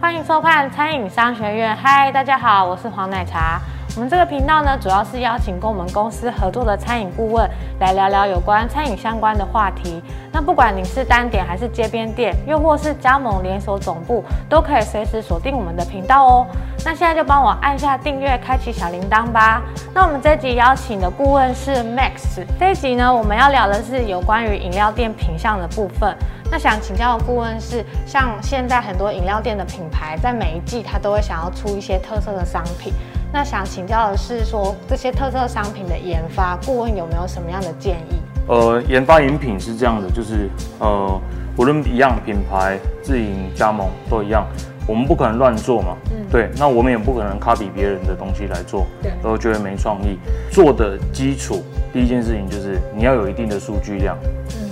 欢迎收看餐饮商学院。嗨，大家好，我是黄奶茶。我们这个频道呢，主要是邀请跟我们公司合作的餐饮顾问来聊聊有关餐饮相关的话题。那不管你是单点还是街边店，又或是加盟连锁总部，都可以随时锁定我们的频道哦。那现在就帮我按下订阅，开启小铃铛吧。那我们这集邀请的顾问是 Max。这一集呢，我们要聊的是有关于饮料店品相的部分。那想请教的顾问是，像现在很多饮料店的品牌，在每一季它都会想要出一些特色的商品。那想请教的是，说这些特色商品的研发，顾问有没有什么样的建议？呃，研发饮品是这样的，就是呃，无论一样品牌、自营、加盟都一样，我们不可能乱做嘛。嗯。对，那我们也不可能 copy 别人的东西来做，对，都觉得没创意。做的基础，第一件事情就是你要有一定的数据量。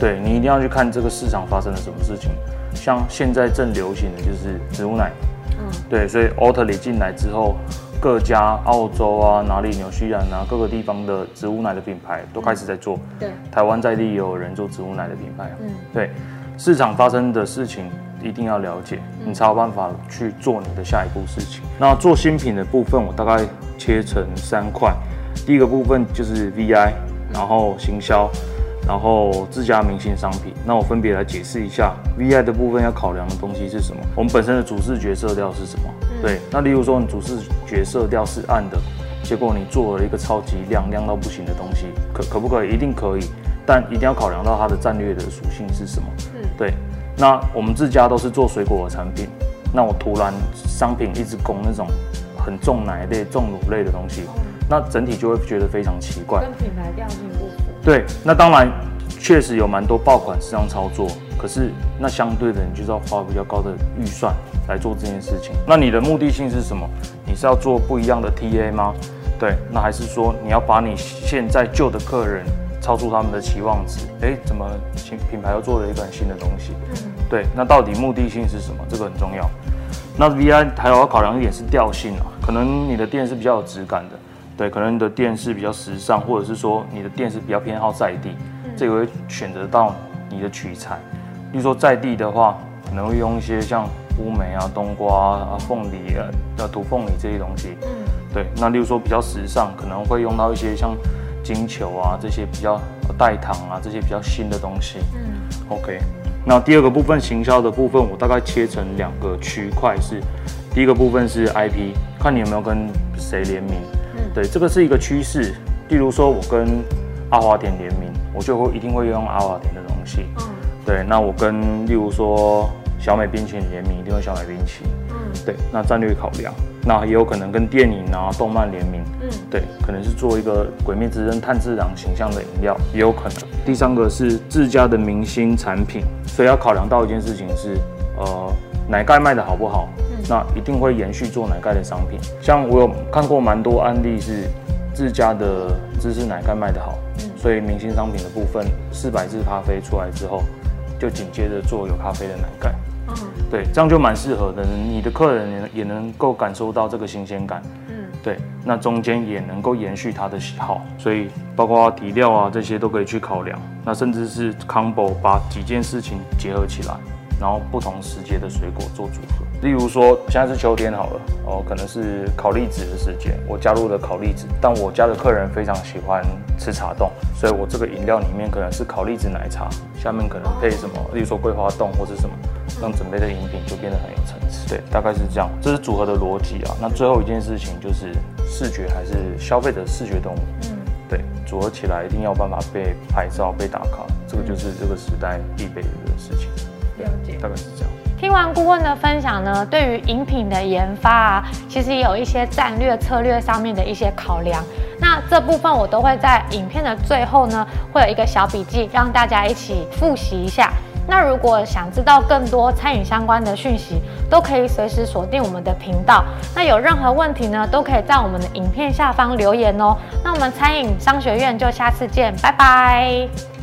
对你一定要去看这个市场发生了什么事情，像现在正流行的就是植物奶，嗯，对，所以 o t l y 进来之后，各家澳洲啊、哪里、纽西兰啊各个地方的植物奶的品牌都开始在做，对，台湾在地也有人做植物奶的品牌，嗯，对，市场发生的事情一定要了解，你才有办法去做你的下一步事情。那做新品的部分，我大概切成三块，第一个部分就是 VI，然后行销。然后自家明星商品，那我分别来解释一下 VI 的部分要考量的东西是什么。我们本身的主视觉色调是什么？对，那例如说你主视觉色调是暗的，结果你做了一个超级亮亮到不行的东西，可可不可以？一定可以，但一定要考量到它的战略的属性是什么？嗯，对。那我们自家都是做水果的产品，那我突然商品一直供那种很重奶类、重乳类的东西，那整体就会觉得非常奇怪，跟品牌调性不符。对，那当然确实有蛮多爆款市场操作，可是那相对的，你就是要花比较高的预算来做这件事情。那你的目的性是什么？你是要做不一样的 TA 吗？对，那还是说你要把你现在旧的客人超出他们的期望值？哎，怎么新品牌又做了一款新的东西？嗯，对，那到底目的性是什么？这个很重要。那 VI 还有要考量一点是调性啊，可能你的店是比较有质感的。对，可能你的店是比较时尚，或者是说你的店是比较偏好在地，这个会选择到你的取材。例如说在地的话，可能会用一些像乌梅啊、冬瓜啊、凤梨啊、要土凤梨这些东西。嗯，对。那例如说比较时尚，可能会用到一些像金球啊这些比较代糖啊这些比较新的东西。嗯，OK。那第二个部分行销的部分，我大概切成两个区块，是第一个部分是 IP，看你有没有跟谁联名。对，这个是一个趋势。例如说，我跟阿华田联名，我就会一定会用阿华田的东西。嗯，对。那我跟例如说小美冰淇淋联名，一定会小美冰淇淋。嗯，对。那战略考量，那也有可能跟电影啊、动漫联名。嗯，对，可能是做一个《鬼灭之刃》炭治郎形象的饮料，也有可能。第三个是自家的明星产品，所以要考量到一件事情是，呃，奶盖卖的好不好？那一定会延续做奶盖的商品，像我有看过蛮多案例是自家的芝士奶盖卖得好，所以明星商品的部分四百支咖啡出来之后，就紧接着做有咖啡的奶盖，嗯，对，这样就蛮适合的，你的客人也也能够感受到这个新鲜感，嗯，对，那中间也能够延续他的喜好，所以包括底料啊这些都可以去考量，那甚至是 combo 把几件事情结合起来。然后不同时节的水果做组合，例如说现在是秋天好了，哦，可能是烤栗子的时节，我加入了烤栗子，但我家的客人非常喜欢吃茶冻，所以我这个饮料里面可能是烤栗子奶茶，下面可能配什么，例如说桂花冻或是什么，让准备的饮品就变得很有层次。对，大概是这样，这是组合的逻辑啊。那最后一件事情就是视觉还是消费者视觉动物，嗯，对，组合起来一定要办法被拍照、被打卡，这个就是这个时代必备的事情。了解，大概是这样。听完顾问的分享呢，对于饮品的研发啊，其实也有一些战略策略上面的一些考量。那这部分我都会在影片的最后呢，会有一个小笔记，让大家一起复习一下。那如果想知道更多餐饮相关的讯息，都可以随时锁定我们的频道。那有任何问题呢，都可以在我们的影片下方留言哦。那我们餐饮商学院就下次见，拜拜。